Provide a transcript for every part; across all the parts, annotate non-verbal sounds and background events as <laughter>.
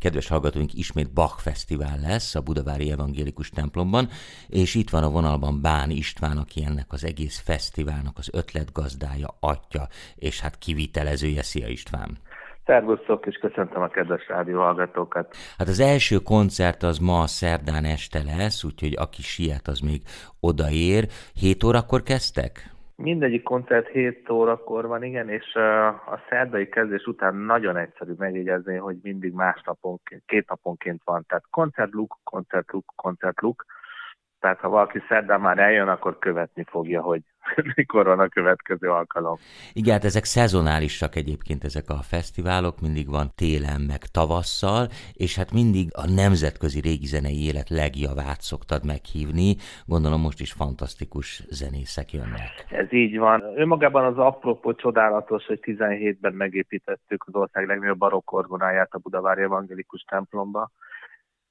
kedves hallgatóink, ismét Bach Fesztivál lesz a Budavári Evangélikus templomban, és itt van a vonalban Bán István, aki ennek az egész fesztiválnak az ötletgazdája, atya, és hát kivitelezője. Szia István! Szervusztok, és köszöntöm a kedves rádió hallgatókat. Hát az első koncert az ma szerdán este lesz, úgyhogy aki siet, az még odaér. 7 órakor kezdtek? Mindegyik koncert 7 órakor van, igen, és a szerdai kezdés után nagyon egyszerű megjegyezni, hogy mindig másnapon, két naponként van. Tehát koncertluk, koncertluk, koncertluk. Tehát ha valaki szerdán már eljön, akkor követni fogja, hogy <laughs> mikor van a következő alkalom. Igen, hát ezek szezonálisak egyébként ezek a fesztiválok, mindig van télen meg tavasszal, és hát mindig a nemzetközi régi zenei élet legjavát szoktad meghívni. Gondolom most is fantasztikus zenészek jönnek. Ez így van. Önmagában az apropó csodálatos, hogy 17-ben megépítettük az ország legnagyobb barokk orgonáját a Budavári Evangélikus templomba,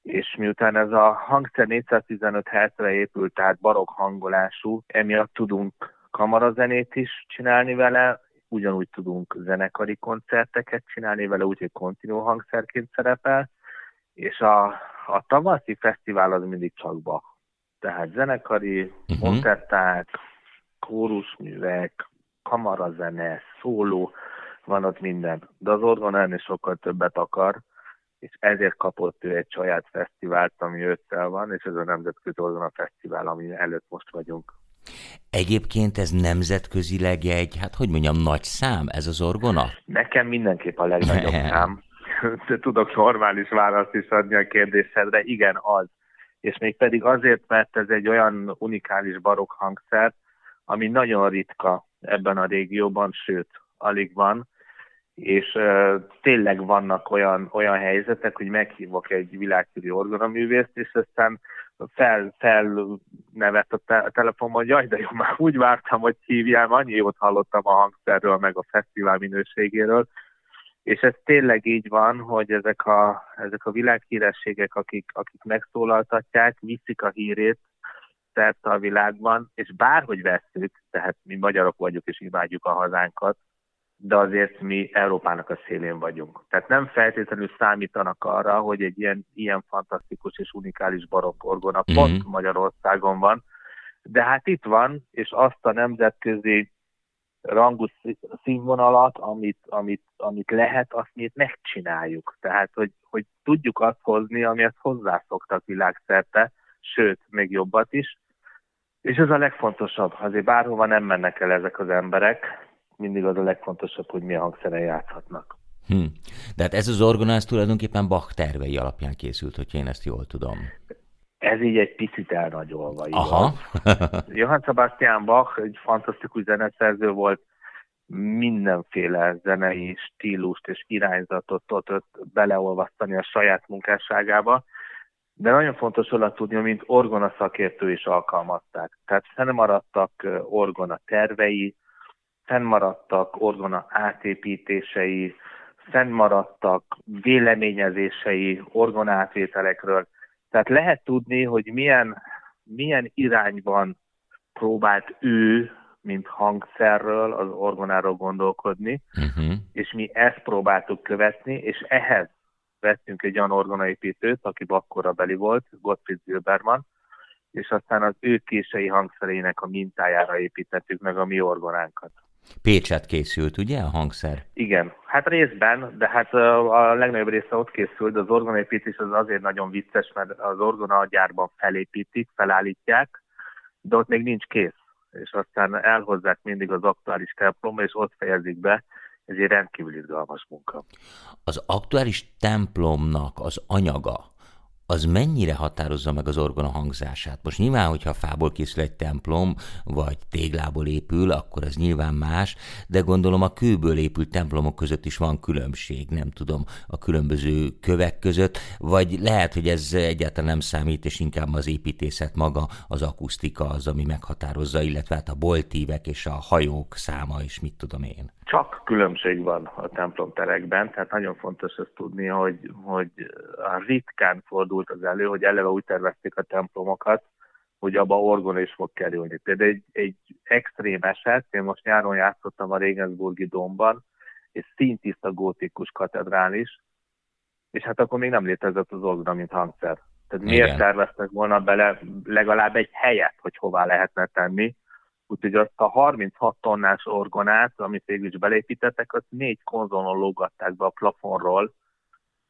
és miután ez a hangszer 415 Hz-re épült, tehát barokk hangolású, emiatt tudunk kamarazenét is csinálni vele, ugyanúgy tudunk zenekari koncerteket csinálni vele, úgyhogy kontinuó hangszerként szerepel, és a, a tavaszi fesztivál az mindig csak Bach. Tehát zenekari, uh-huh. koncerták, kórusművek, kamarazene, szóló, van ott minden. De az orgona ennél sokkal többet akar, és ezért kapott ő egy saját fesztivált, ami ősszel van, és ez a Nemzetközi Orgona Fesztivál, ami előtt most vagyunk. Egyébként ez nemzetközileg egy, hát hogy mondjam, nagy szám ez az orgona? Nekem mindenképp a legnagyobb szám. Tudok normális választ is adni a kérdésedre, igen, az. És még pedig azért, mert ez egy olyan unikális barokk hangszer, ami nagyon ritka ebben a régióban, sőt, alig van, és uh, tényleg vannak olyan, olyan helyzetek, hogy meghívok egy világkörű orgonaművészt, és aztán fel, fel nevet a, te- a telefonban, hogy jaj, de jó, már úgy vártam, hogy hívjál, annyi jót hallottam a hangszerről, meg a fesztivál minőségéről, és ez tényleg így van, hogy ezek a, ezek a világhírességek, akik, akik megszólaltatják, viszik a hírét szerte a világban, és bárhogy vesszük, tehát mi magyarok vagyunk és imádjuk a hazánkat, de azért mi Európának a szélén vagyunk. Tehát nem feltétlenül számítanak arra, hogy egy ilyen, ilyen fantasztikus és unikális barokk orgona mm-hmm. pont Magyarországon van, de hát itt van, és azt a nemzetközi rangú színvonalat, amit, amit, amit lehet, azt mi itt megcsináljuk. Tehát, hogy, hogy tudjuk azt hozni, amihez hozzászoktak világszerte, sőt, még jobbat is. És ez a legfontosabb, azért bárhova nem mennek el ezek az emberek, mindig az a legfontosabb, hogy milyen hangszeren játszhatnak. Hm. De hát ez az orgona, ez tulajdonképpen Bach tervei alapján készült, hogy én ezt jól tudom. Ez így egy picit elnagyolva. Aha. Johann Sebastian Bach egy fantasztikus zeneszerző volt, mindenféle zenei stílust és irányzatot tudott beleolvasztani a saját munkásságába, de nagyon fontos volna tudni, mint orgona szakértő is alkalmazták. Tehát fennmaradtak orgona tervei, fennmaradtak orgona átépítései, fennmaradtak véleményezései orgonátvételekről. Tehát lehet tudni, hogy milyen, milyen irányban próbált ő, mint hangszerről, az orgonáról gondolkodni, uh-huh. és mi ezt próbáltuk követni, és ehhez vettünk egy olyan orgonaépítőt, aki akkora beli volt, Gottfried Zilberman, és aztán az ő kései hangszerének a mintájára építettük meg a mi orgonánkat. Pécset készült, ugye, a hangszer? Igen, hát részben, de hát a legnagyobb része ott készült, de az orgonépítés az azért nagyon vicces, mert az orgona gyárban felépítik, felállítják, de ott még nincs kész, és aztán elhozzák mindig az aktuális templomba, és ott fejezik be, ez egy rendkívül izgalmas munka. Az aktuális templomnak az anyaga, az mennyire határozza meg az orgona hangzását. Most nyilván, hogyha fából készül egy templom, vagy téglából épül, akkor az nyilván más, de gondolom a kőből épült templomok között is van különbség, nem tudom, a különböző kövek között, vagy lehet, hogy ez egyáltalán nem számít, és inkább az építészet maga, az akusztika az, ami meghatározza, illetve hát a boltívek és a hajók száma, és mit tudom én csak különbség van a templomterekben, tehát nagyon fontos ezt tudni, hogy, hogy ritkán fordult az elő, hogy eleve úgy tervezték a templomokat, hogy abba orgon is fog kerülni. Például egy, egy extrém eset, én most nyáron játszottam a Regensburgi domban, egy szintiszta gótikus katedrális, és hát akkor még nem létezett az orgona, mint hangszer. Tehát Igen. miért terveztek volna bele legalább egy helyet, hogy hová lehetne tenni, Úgyhogy azt a 36 tonnás orgonát, amit végül is belépítettek, azt négy konzolon lógatták be a plafonról,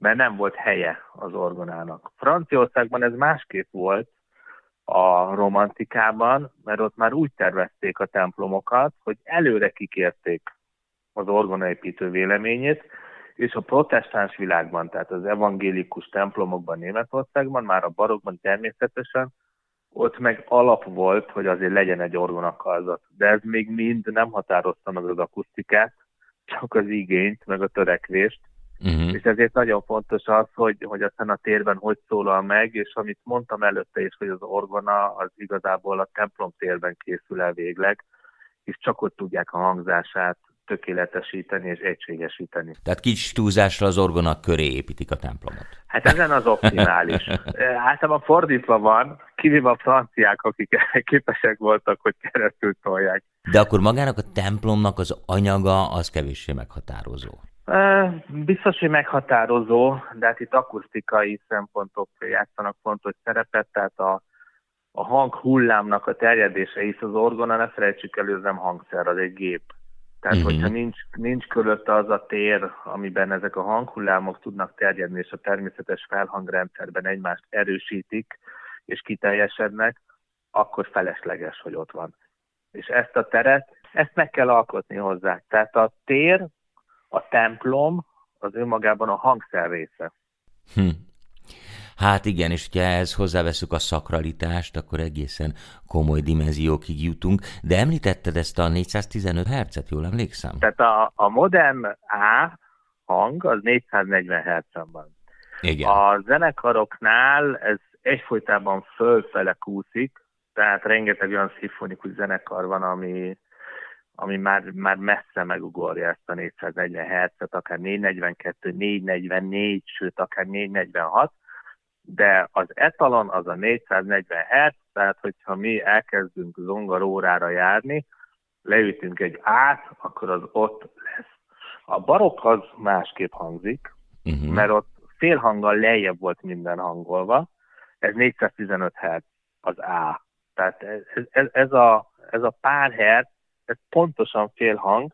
mert nem volt helye az orgonának. Franciaországban ez másképp volt a romantikában, mert ott már úgy tervezték a templomokat, hogy előre kikérték az orgonaépítő véleményét, és a protestáns világban, tehát az evangélikus templomokban Németországban, már a barokban természetesen ott meg alap volt, hogy azért legyen egy orgonakarzat. De ez még mind nem határozta meg az akusztikát, csak az igényt, meg a törekvést. Uh-huh. És ezért nagyon fontos az, hogy, hogy aztán a térben hogy szólal meg, és amit mondtam előtte is, hogy az orgona az igazából a templom térben készül el végleg, és csak ott tudják a hangzását tökéletesíteni és egységesíteni. Tehát kicsi túlzásra az orgonak köré építik a templomot. Hát ezen az optimális. <laughs> Általában fordítva van, kivéve a franciák, akik <laughs> képesek voltak, hogy keresztül tolják. De akkor magának a templomnak az anyaga az kevéssé meghatározó. Biztos, hogy meghatározó, de hát itt akusztikai szempontok játszanak fontos szerepet, tehát a, a hang hullámnak a terjedése is az orgona, ne felejtsük el, ez nem hangszer, az egy gép. Tehát, uh-huh. hogyha nincs, nincs körülötte az a tér, amiben ezek a hanghullámok tudnak terjedni, és a természetes felhangrendszerben egymást erősítik, és kiteljesednek, akkor felesleges, hogy ott van. És ezt a teret, ezt meg kell alkotni hozzá. Tehát a tér, a templom, az önmagában a hangszer része. Hm. Hát igen, és ha ehhez hozzáveszünk a szakralitást, akkor egészen komoly dimenziókig jutunk, de említetted ezt a 415 Hz-et, jól emlékszem? Tehát a, a modern A hang az 440 Hz van. Igen. A zenekaroknál ez egyfolytában fölfele kúszik, tehát rengeteg olyan szimfonikus zenekar van, ami, ami már, már messze megugorja ezt a 440 Hz-et, akár 442, 444, sőt akár 446, de az etalon az a 440 Hz, tehát hogyha mi elkezdünk zongarórára járni, leütünk egy át, akkor az ott lesz. A barokk az másképp hangzik, uh-huh. mert ott félhanggal lejjebb volt minden hangolva, ez 415 Hz az A. Tehát ez, ez, ez, a, ez a pár Hz, ez pontosan félhang,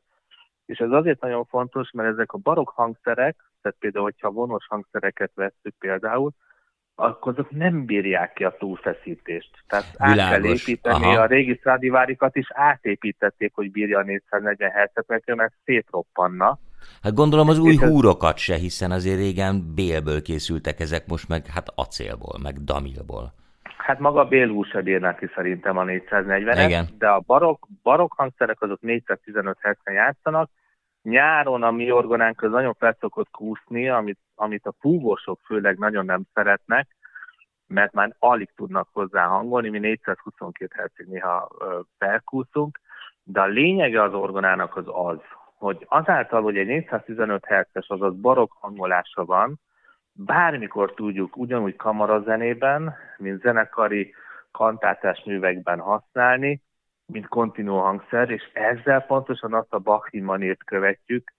és ez azért nagyon fontos, mert ezek a barokk hangszerek, tehát például, hogyha vonos hangszereket vesszük például, akkor azok nem bírják ki a túlfeszítést. Tehát Világos. át kell építeni Aha. a régi Stradivárikat is átépítették, hogy bírja a 440 Hz-et, mert mert szétroppanna. Hát gondolom az új És húrokat se, hiszen azért régen bélből készültek ezek, most meg hát acélból, meg damilból. Hát maga se bírná ki szerintem a 440-et, de a barok, barok hangszerek azok 415 hz játszanak, nyáron a mi orgonánk az nagyon felszokott kúszni, amit, amit a fúvósok főleg nagyon nem szeretnek, mert már alig tudnak hozzá hangolni, mi 422 Hz-ig néha felkúszunk, de a lényege az orgonának az az, hogy azáltal, hogy egy 415 Hz-es, azaz barok hangolása van, bármikor tudjuk ugyanúgy kamarazenében, mint zenekari kantátás művekben használni, mint kontinuó hangszer, és ezzel pontosan azt a Bachin manért követjük,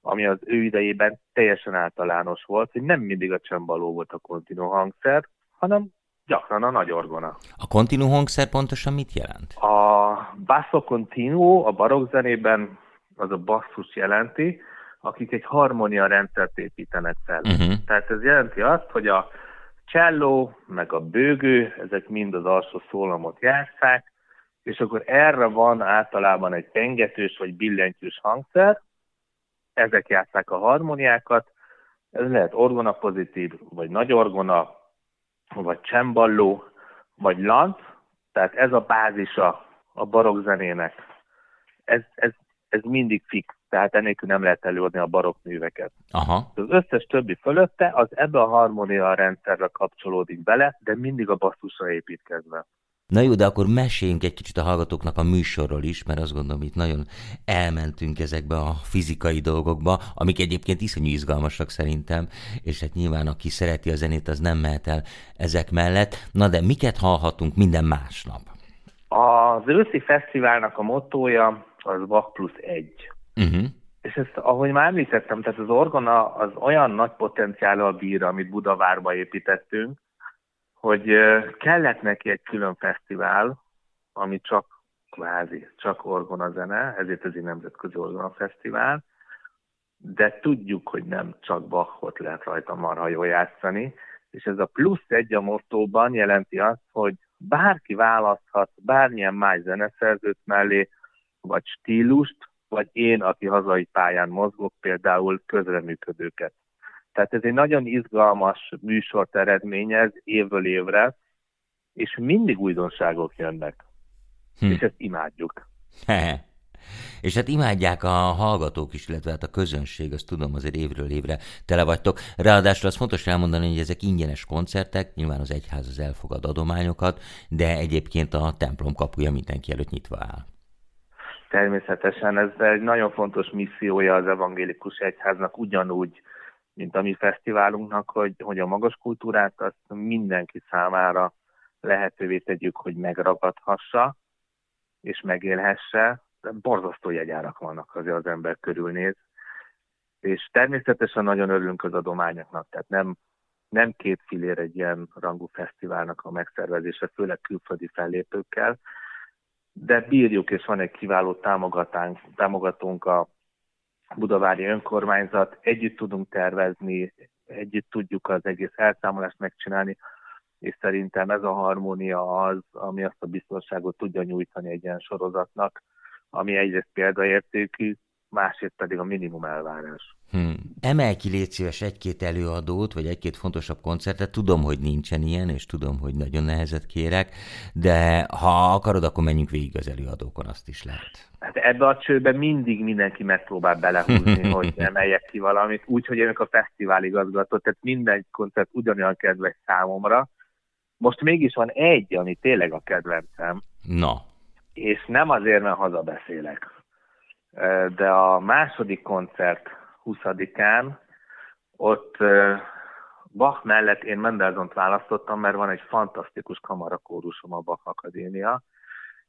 ami az ő idejében teljesen általános volt, hogy nem mindig a csembaló volt a kontinuó hangszer, hanem gyakran a nagy orgona. A kontinuó hangszer pontosan mit jelent? A basso continuo a barokk zenében az a basszus jelenti, akik egy harmonia rendszert építenek fel. Uh-huh. Tehát ez jelenti azt, hogy a cselló, meg a bőgő, ezek mind az alsó szólamot játszák, és akkor erre van általában egy pengetős vagy billentyűs hangszer, ezek játszák a harmoniákat, ez lehet orgona pozitív, vagy nagy orgona, vagy csemballó, vagy lance, tehát ez a bázisa a barokk zenének. Ez, ez, ez mindig fix, tehát enélkül nem lehet előadni a barokk műveket. Aha. Az összes többi fölötte az ebbe a harmónia rendszerre kapcsolódik bele, de mindig a basszusra építkezve. Na jó, de akkor meséljünk egy kicsit a hallgatóknak a műsorról is, mert azt gondolom, itt nagyon elmentünk ezekbe a fizikai dolgokba, amik egyébként iszonyú izgalmasak szerintem, és hát nyilván aki szereti a zenét, az nem mehet el ezek mellett. Na de miket hallhatunk minden másnap? Az őszi fesztiválnak a mottója az Vak plusz egy. Uh-huh. és ezt, ahogy már említettem, tehát az orgona az olyan nagy potenciállal bír, amit Budavárba építettünk, hogy kellett neki egy külön fesztivál, ami csak kvázi, csak orgona zene, ezért ez egy nemzetközi orgona fesztivál, de tudjuk, hogy nem csak Bachot lehet rajta marha jól játszani, és ez a plusz egy a mottóban jelenti azt, hogy bárki választhat bármilyen más zeneszerzőt mellé, vagy stílust, vagy én, aki hazai pályán mozgok, például közreműködőket. Tehát ez egy nagyon izgalmas műsort eredményez évről évre, és mindig újdonságok jönnek. Hm. És ezt imádjuk. És hát imádják a hallgatók is, illetve hát a közönség, azt tudom, azért évről évre tele vagytok. Ráadásul az fontos elmondani, hogy ezek ingyenes koncertek, nyilván az egyház az elfogad adományokat, de egyébként a templom kapuja mindenki előtt nyitva áll. Természetesen ez egy nagyon fontos missziója az evangélikus egyháznak, ugyanúgy, mint a mi fesztiválunknak, hogy, hogy a magas kultúrát azt mindenki számára lehetővé tegyük, hogy megragadhassa és megélhesse. Borzasztó jegyárak vannak, azért az ember körülnéz. És természetesen nagyon örülünk az adományoknak, tehát nem, nem két filér egy ilyen rangú fesztiválnak a megszervezése, főleg külföldi fellépőkkel, de bírjuk, és van egy kiváló támogatónk a Budavári Önkormányzat, együtt tudunk tervezni, együtt tudjuk az egész elszámolást megcsinálni, és szerintem ez a harmónia az, ami azt a biztonságot tudja nyújtani egy ilyen sorozatnak, ami egyrészt példaértékű, másrészt pedig a minimum elvárás. Hmm. Emelj ki légy szíves egy-két előadót, vagy egy-két fontosabb koncertet. Tudom, hogy nincsen ilyen, és tudom, hogy nagyon nehezet kérek, de ha akarod, akkor menjünk végig az előadókon, azt is lehet. Hát ebbe a csőbe mindig mindenki megpróbál belehúzni, <laughs> hogy emeljek ki valamit, úgyhogy én a fesztivál igazgató, tehát minden koncert ugyanolyan kedves számomra. Most mégis van egy, ami tényleg a kedvencem. Na. És nem azért, mert hazabeszélek. De a második koncert 20-án, ott Bach mellett én Mendelssohn-t választottam, mert van egy fantasztikus kamarakórusom a Bach Akadémia,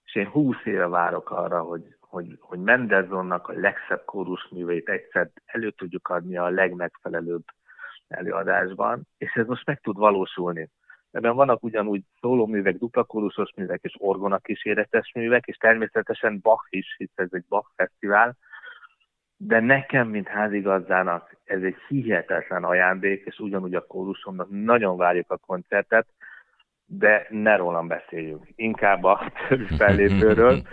és én 20 éve várok arra, hogy, hogy, hogy Mendelssohnnak a legszebb kórusműveit egyszer elő tudjuk adni a legmegfelelőbb előadásban, és ez most meg tud valósulni. Ebben vannak ugyanúgy szólóművek, duplakórusos művek és orgona kíséretes művek, és természetesen Bach is, hisz ez egy Bach fesztivál, de nekem, mint házigazdának, ez egy hihetetlen ajándék, és ugyanúgy a kórusomnak nagyon várjuk a koncertet, de ne rólam beszéljünk, inkább a többi fellépőről. <laughs>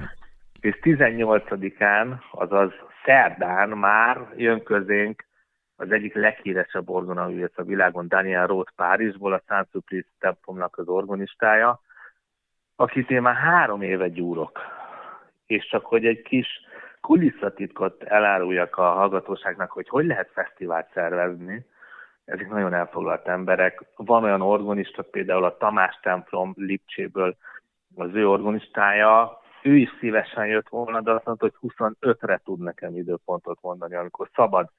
És 18-án, azaz szerdán már jön közénk az egyik leghíresebb orgonaművész a világon, Daniel Roth Párizsból, a Saint Sulpice templomnak az orgonistája, akit én már három éve gyúrok. És csak hogy egy kis kulisszatitkot eláruljak a hallgatóságnak, hogy hogy lehet fesztivált szervezni, ezek nagyon elfoglalt emberek. Van olyan organista, például a Tamás templom Lipcséből az ő organistája, ő is szívesen jött volna, de azt mondta, hogy 25-re tud nekem időpontot mondani, amikor szabad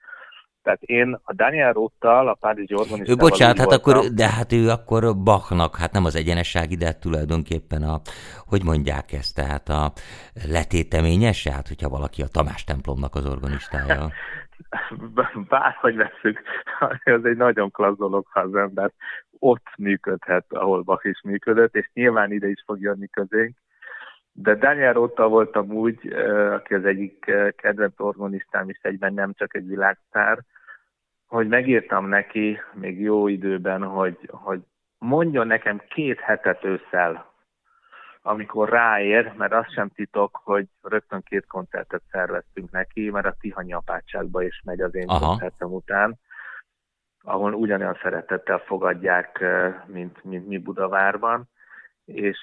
tehát én a Daniel Rottal, a Párizsi organistával... Ő bocsánat, hát akkor, de hát ő akkor Bachnak, hát nem az egyenesság ide tulajdonképpen a, hogy mondják ezt, tehát a letéteményes, hát hogyha valaki a Tamás templomnak az organistája. <laughs> Bárhogy veszük, <laughs> az egy nagyon klassz dolog, ha az ember ott működhet, ahol Bach is működött, és nyilván ide is fog jönni közénk. De Daniel Rotta voltam úgy, aki az egyik kedvenc organistám is egyben nem csak egy világsztár, hogy megírtam neki még jó időben, hogy, hogy mondjon nekem két hetet ősszel, amikor ráér, mert az sem titok, hogy rögtön két koncertet szerveztünk neki, mert a Tihanyi apátságba is megy az én Aha. koncertem után, ahol ugyanolyan szeretettel fogadják, mint, mint mi Budavárban és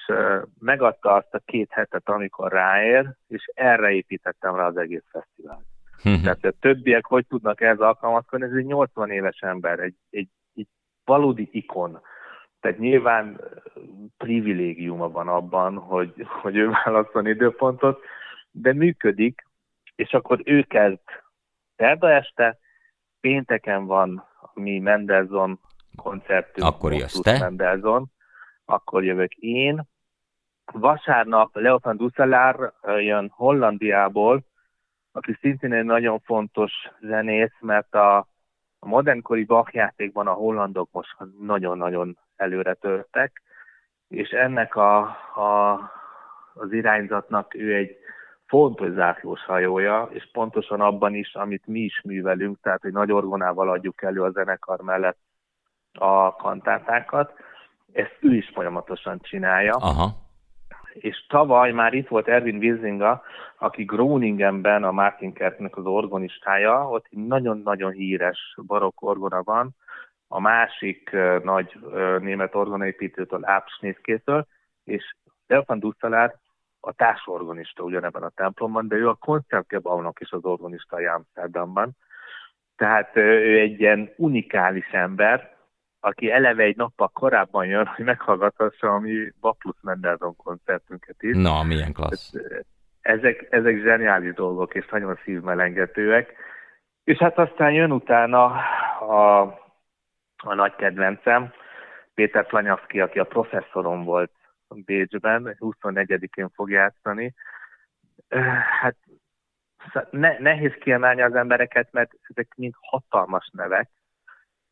megadta azt a két hetet, amikor ráér, és erre építettem rá az egész fesztivált. Mhm. Tehát a többiek hogy tudnak ehhez alkalmazkodni, ez egy 80 éves ember, egy, egy, egy valódi ikon. Tehát nyilván privilégiuma van abban, hogy, hogy ő válaszol időpontot, de működik, és akkor ő kezd szerda este, pénteken van mi Mendelssohn koncertünk, akkor jössz te? Mendelssohn, akkor jövök én. Vasárnap Leopan Dusselár jön Hollandiából, aki szintén egy nagyon fontos zenész, mert a, a modernkori Bach játékban a hollandok most nagyon-nagyon előre törtek, és ennek a, a, az irányzatnak ő egy fontos zászlós hajója, és pontosan abban is, amit mi is művelünk, tehát hogy nagy orgonával adjuk elő a zenekar mellett a kantátákat, ezt ő is folyamatosan csinálja. Aha. És tavaly már itt volt Erwin Wiesinga, aki Groningenben a Martin Kerknek az orgonistája, ott nagyon-nagyon híres barokk orgona van, a másik nagy német orgonaépítőtől, Ápsnészkétől, és Stefan Dusztalár a társorgonista ugyanebben a templomban, de ő a koncertgebaunak is az organista Amsterdamban. Tehát ő egy ilyen unikális ember, aki eleve egy nappal korábban jön, hogy meghallgathassa a mi Baplus Mendelssohn koncertünket is. Na, milyen klassz. Ezek, ezek zseniális dolgok, és nagyon szívmelengetőek. És hát aztán jön utána a, a nagy kedvencem, Péter Planyavszki, aki a professzorom volt Bécsben, 24-én fog játszani. Hát ne, nehéz kiemelni az embereket, mert ezek mind hatalmas nevek,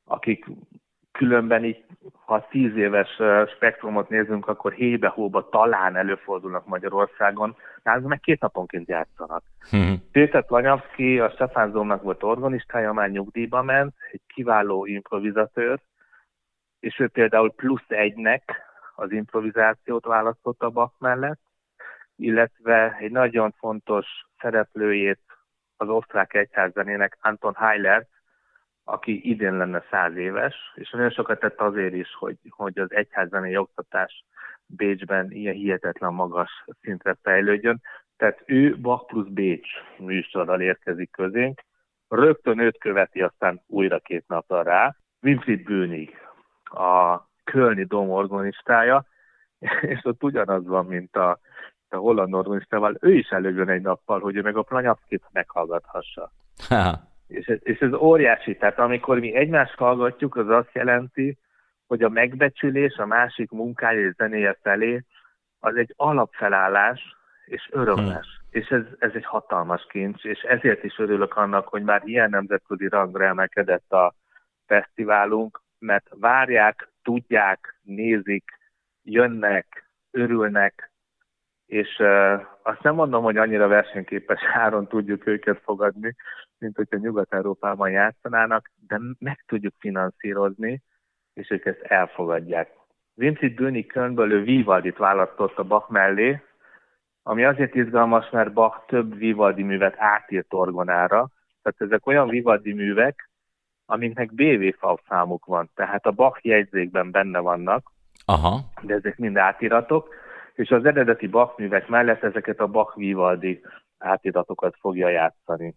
akik különben így, ha tíz éves spektrumot nézünk, akkor hébe-hóba talán előfordulnak Magyarországon, de meg két naponként játszanak. Mm-hmm. Péter Planyavszki, a Stefán Zónak volt organistája, már nyugdíjba ment, egy kiváló improvizatőr, és ő például plusz egynek az improvizációt választotta Bach mellett, illetve egy nagyon fontos szereplőjét az osztrák egyházzenének Anton Heiler, aki idén lenne száz éves, és nagyon sokat tett azért is, hogy, hogy az egyházzenei oktatás Bécsben ilyen hihetetlen magas szintre fejlődjön. Tehát ő Bach plusz Bécs műsorral érkezik közénk, rögtön őt követi aztán újra két napra rá, Winfried Bőnig, a Kölni Dom organistája, <laughs> és ott ugyanaz van, mint a, a holland organistával, ő is előjön egy nappal, hogy ő meg a Planyavszkit meghallgathassa. És ez, és ez óriási, tehát amikor mi egymást hallgatjuk, az azt jelenti, hogy a megbecsülés a másik munkája és zenéje felé az egy alapfelállás és örömles. Hmm. És ez, ez egy hatalmas kincs, és ezért is örülök annak, hogy már ilyen nemzetközi rangra emelkedett a fesztiválunk, mert várják, tudják, nézik, jönnek, örülnek, és azt nem mondom, hogy annyira versenyképes <laughs> áron tudjuk őket fogadni, mint hogyha Nyugat-Európában játszanának, de meg tudjuk finanszírozni, és ők ezt elfogadják. Vincit Bőni Kölnből ő Vivaldit választott a Bach mellé, ami azért izgalmas, mert Bach több Vivaldi művet átírt orgonára, tehát ezek olyan Vivaldi művek, amiknek BV számuk van, tehát a Bach jegyzékben benne vannak, Aha. de ezek mind átiratok, és az eredeti Bach művek mellett ezeket a Bach Vivaldi átiratokat fogja játszani.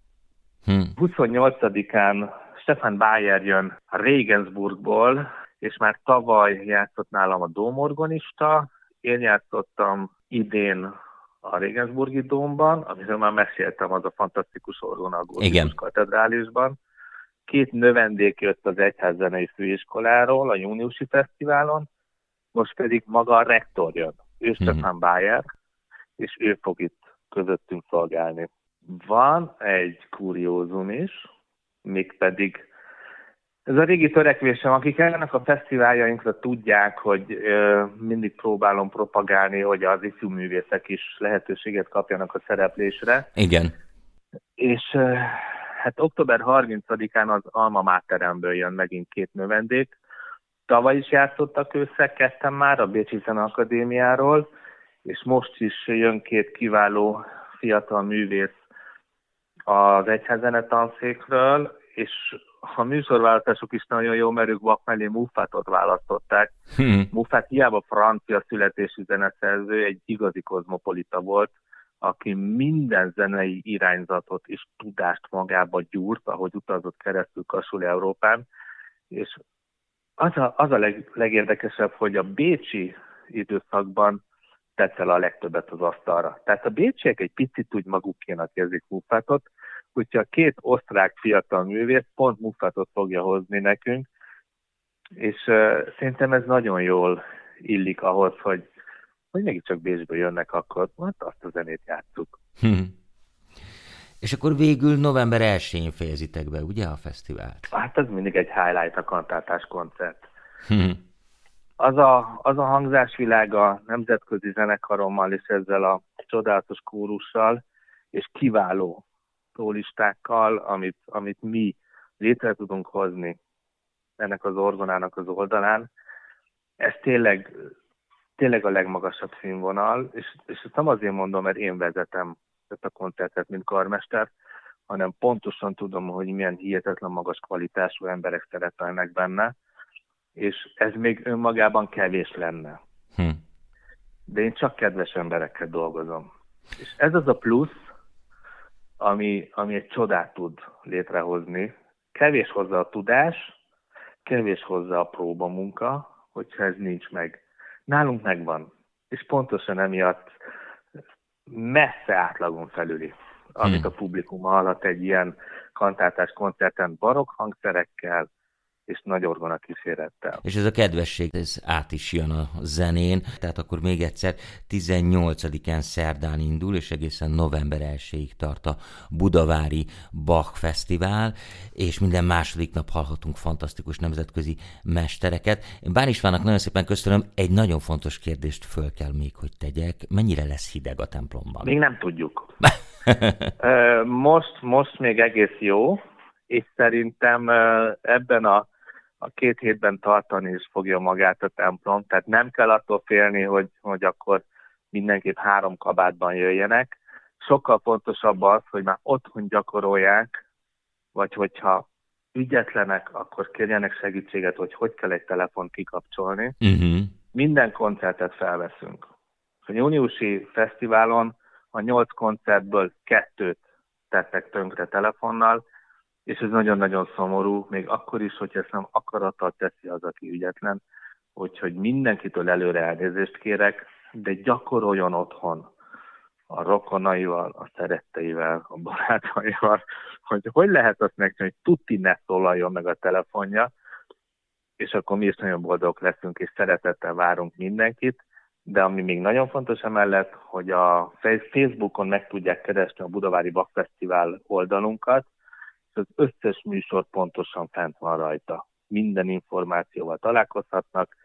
Hm. 28-án Stefan Bayer jön Regensburgból, és már tavaly játszott nálam a dómorgonista, én játszottam idén a Regensburgi dómban, amiről már meséltem, az a fantasztikus orgon a katedrálisban. Két növendék jött az Egyházzenei Főiskoláról a júniusi fesztiválon, most pedig maga a rektor jön. Ő mhm. Stefan Bayer, és ő fog itt közöttünk szolgálni. Van egy kuriózum is, mégpedig ez a régi törekvésem, akik ennek a fesztiváljainkra tudják, hogy ö, mindig próbálom propagálni, hogy az ifjú művészek is lehetőséget kapjanak a szereplésre. Igen. És ö, hát október 30-án az Alma Máteremből jön megint két növendék. Tavaly is játszottak össze, ketten már a Bécsi Akadémiáról, és most is jön két kiváló fiatal művész az egyházene tanszékről, és a műsorválasztások is nagyon jó, mert ők vak mellé Muffátot választották. Hmm. Muffát hiába francia születésű zeneszerző, egy igazi kozmopolita volt, aki minden zenei irányzatot és tudást magába gyúrt, ahogy utazott keresztül Kasul Európán, és az a, az a leg, legérdekesebb, hogy a bécsi időszakban tetszel a legtöbbet az asztalra. Tehát a bécsiek egy picit úgy magukénak érzik Muffátot, hogyha két osztrák fiatal művész pont Muffátot fogja hozni nekünk, és uh, szerintem ez nagyon jól illik ahhoz, hogy, hogy mégiscsak Bécsből jönnek, akkor hát azt a zenét játszuk. Hm. És akkor végül november 1-én fejezitek be, ugye, a fesztivált? Hát ez mindig egy highlight a kantátás koncert. Hm. az, a, az a hangzásvilág a nemzetközi zenekarommal és ezzel a csodálatos kórussal, és kiváló szólistákkal, amit, amit mi létre tudunk hozni ennek az orgonának az oldalán, ez tényleg, tényleg a legmagasabb színvonal, és, és ezt nem azért mondom, mert én vezetem ezt a koncertet, mint karmester, hanem pontosan tudom, hogy milyen hihetetlen magas kvalitású emberek szerepelnek benne, és ez még önmagában kevés lenne. Hm. De én csak kedves emberekkel dolgozom. És ez az a plusz, ami, ami egy csodát tud létrehozni. Kevés hozzá a tudás, kevés hozzá a próbamunka, hogyha ez nincs meg. Nálunk megvan. És pontosan emiatt messze átlagon felüli, amit hmm. a publikum hallhat egy ilyen kantátás koncerten barokk hangszerekkel, és nagy orgona kísérettel. És ez a kedvesség, ez át is jön a zenén, tehát akkor még egyszer 18-án szerdán indul, és egészen november 1-ig tart a Budavári Bach Fesztivál, és minden második nap hallhatunk fantasztikus nemzetközi mestereket. Én Bán Istvánnak nagyon szépen köszönöm, egy nagyon fontos kérdést föl kell még, hogy tegyek. Mennyire lesz hideg a templomban? Még nem tudjuk. <laughs> most, most még egész jó, és szerintem ebben a a két hétben tartani is fogja magát a templom, tehát nem kell attól félni, hogy, hogy akkor mindenképp három kabátban jöjjenek. Sokkal fontosabb az, hogy már otthon gyakorolják, vagy hogyha ügyetlenek, akkor kérjenek segítséget, hogy hogy kell egy telefont kikapcsolni. Uh-huh. Minden koncertet felveszünk. A júniusi fesztiválon a nyolc koncertből kettőt tettek tönkre telefonnal, és ez nagyon-nagyon szomorú, még akkor is, hogy ezt nem akarattal teszi az, aki ügyetlen, úgyhogy mindenkitől előre elnézést kérek, de gyakoroljon otthon a rokonaival, a szeretteivel, a barátaival, hogy hogy lehet azt megcsinálni, hogy tuti ne szólaljon meg a telefonja, és akkor mi is nagyon boldogok leszünk, és szeretettel várunk mindenkit, de ami még nagyon fontos emellett, hogy a Facebookon meg tudják keresni a Budavári Bakfesztivál oldalunkat, az összes műsor pontosan fent van rajta. Minden információval találkozhatnak,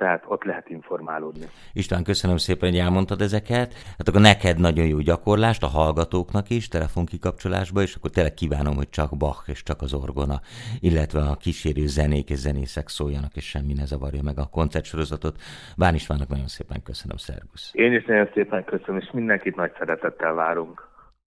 tehát ott lehet informálódni. István, köszönöm szépen, hogy elmondtad ezeket. Hát akkor neked nagyon jó gyakorlást, a hallgatóknak is, telefonkikapcsolásba, és akkor tényleg kívánom, hogy csak Bach és csak az orgona, illetve a kísérő zenék és zenészek szóljanak, és semmi ne zavarja meg a koncertsorozatot. Bán Istvánnak nagyon szépen köszönöm, szervusz. Én is nagyon szépen köszönöm, és mindenkit nagy szeretettel várunk.